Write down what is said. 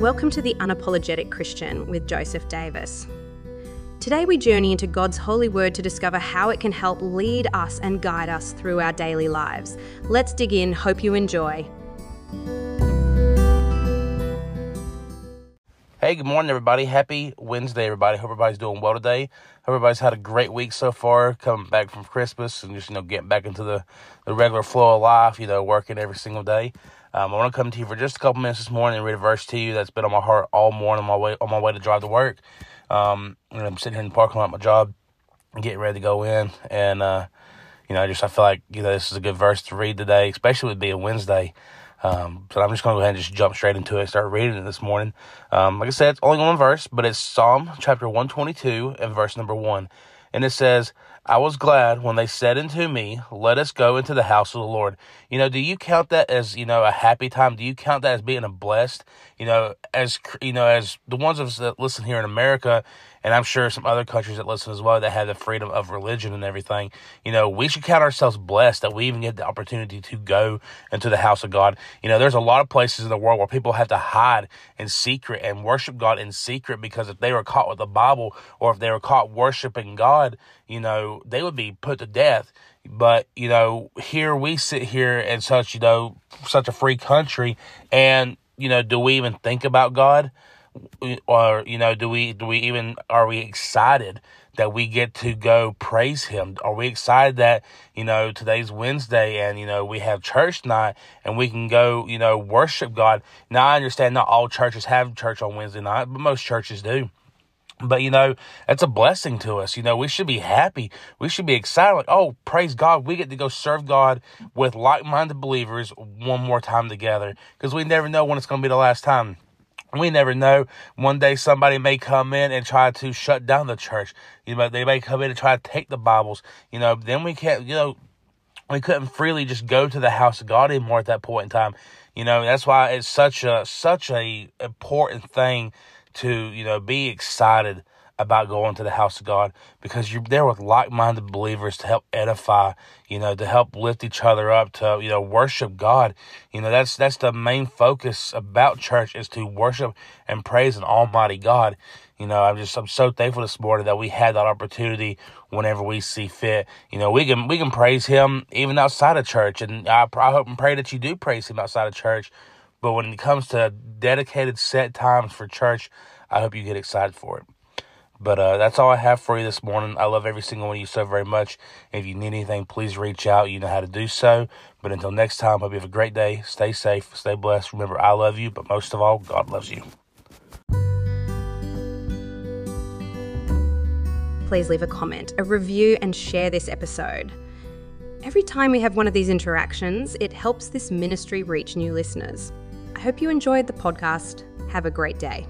Welcome to The Unapologetic Christian with Joseph Davis. Today we journey into God's holy word to discover how it can help lead us and guide us through our daily lives. Let's dig in. Hope you enjoy. Hey, good morning, everybody. Happy Wednesday, everybody. Hope everybody's doing well today. Hope everybody's had a great week so far, coming back from Christmas and just, you know, getting back into the, the regular flow of life, you know, working every single day. Um, I want to come to you for just a couple minutes this morning and read a verse to you that's been on my heart all morning on my way on my way to drive to work. Um, and I'm sitting here in the parking lot at my job, getting ready to go in, and uh, you know, I just I feel like you know this is a good verse to read today, especially with being a Wednesday. Um, so I'm just to go ahead and just jump straight into it start reading it this morning. Um, like I said, it's only one verse, but it's Psalm chapter 122 and verse number one. And it says, I was glad when they said unto me, Let us go into the house of the Lord. You know, do you count that as, you know, a happy time? Do you count that as being a blessed? You know, as, you know, as the ones of us that listen here in America, and I'm sure some other countries that listen as well that have the freedom of religion and everything. You know, we should count ourselves blessed that we even get the opportunity to go into the house of God. You know, there's a lot of places in the world where people have to hide in secret and worship God in secret because if they were caught with the Bible or if they were caught worshiping God, you know, they would be put to death. But, you know, here we sit here in such, you know, such a free country and, you know, do we even think about God? or you know do we do we even are we excited that we get to go praise him are we excited that you know today's wednesday and you know we have church night and we can go you know worship god now i understand not all churches have church on wednesday night but most churches do but you know, it's a blessing to us. You know, we should be happy. We should be excited. Like, oh, praise God, we get to go serve God with like minded believers one more time together. Because we never know when it's going to be the last time we never know. One day somebody may come in and try to shut down the church. You know, they may come in and try to take the Bibles. You know, then we can't, you know, we couldn't freely just go to the house of God anymore at that point in time. You know, that's why it's such a such a important thing to, you know, be excited about going to the house of God because you're there with like-minded believers to help edify, you know, to help lift each other up, to you know, worship God. You know, that's that's the main focus about church is to worship and praise an Almighty God. You know, I'm just I'm so thankful this morning that we had that opportunity whenever we see fit. You know, we can we can praise Him even outside of church, and I, I hope and pray that you do praise Him outside of church. But when it comes to dedicated set times for church, I hope you get excited for it. But uh, that's all I have for you this morning. I love every single one of you so very much. If you need anything, please reach out. You know how to do so. But until next time, hope you have a great day. Stay safe, stay blessed. Remember, I love you, but most of all, God loves you. Please leave a comment, a review, and share this episode. Every time we have one of these interactions, it helps this ministry reach new listeners. I hope you enjoyed the podcast. Have a great day.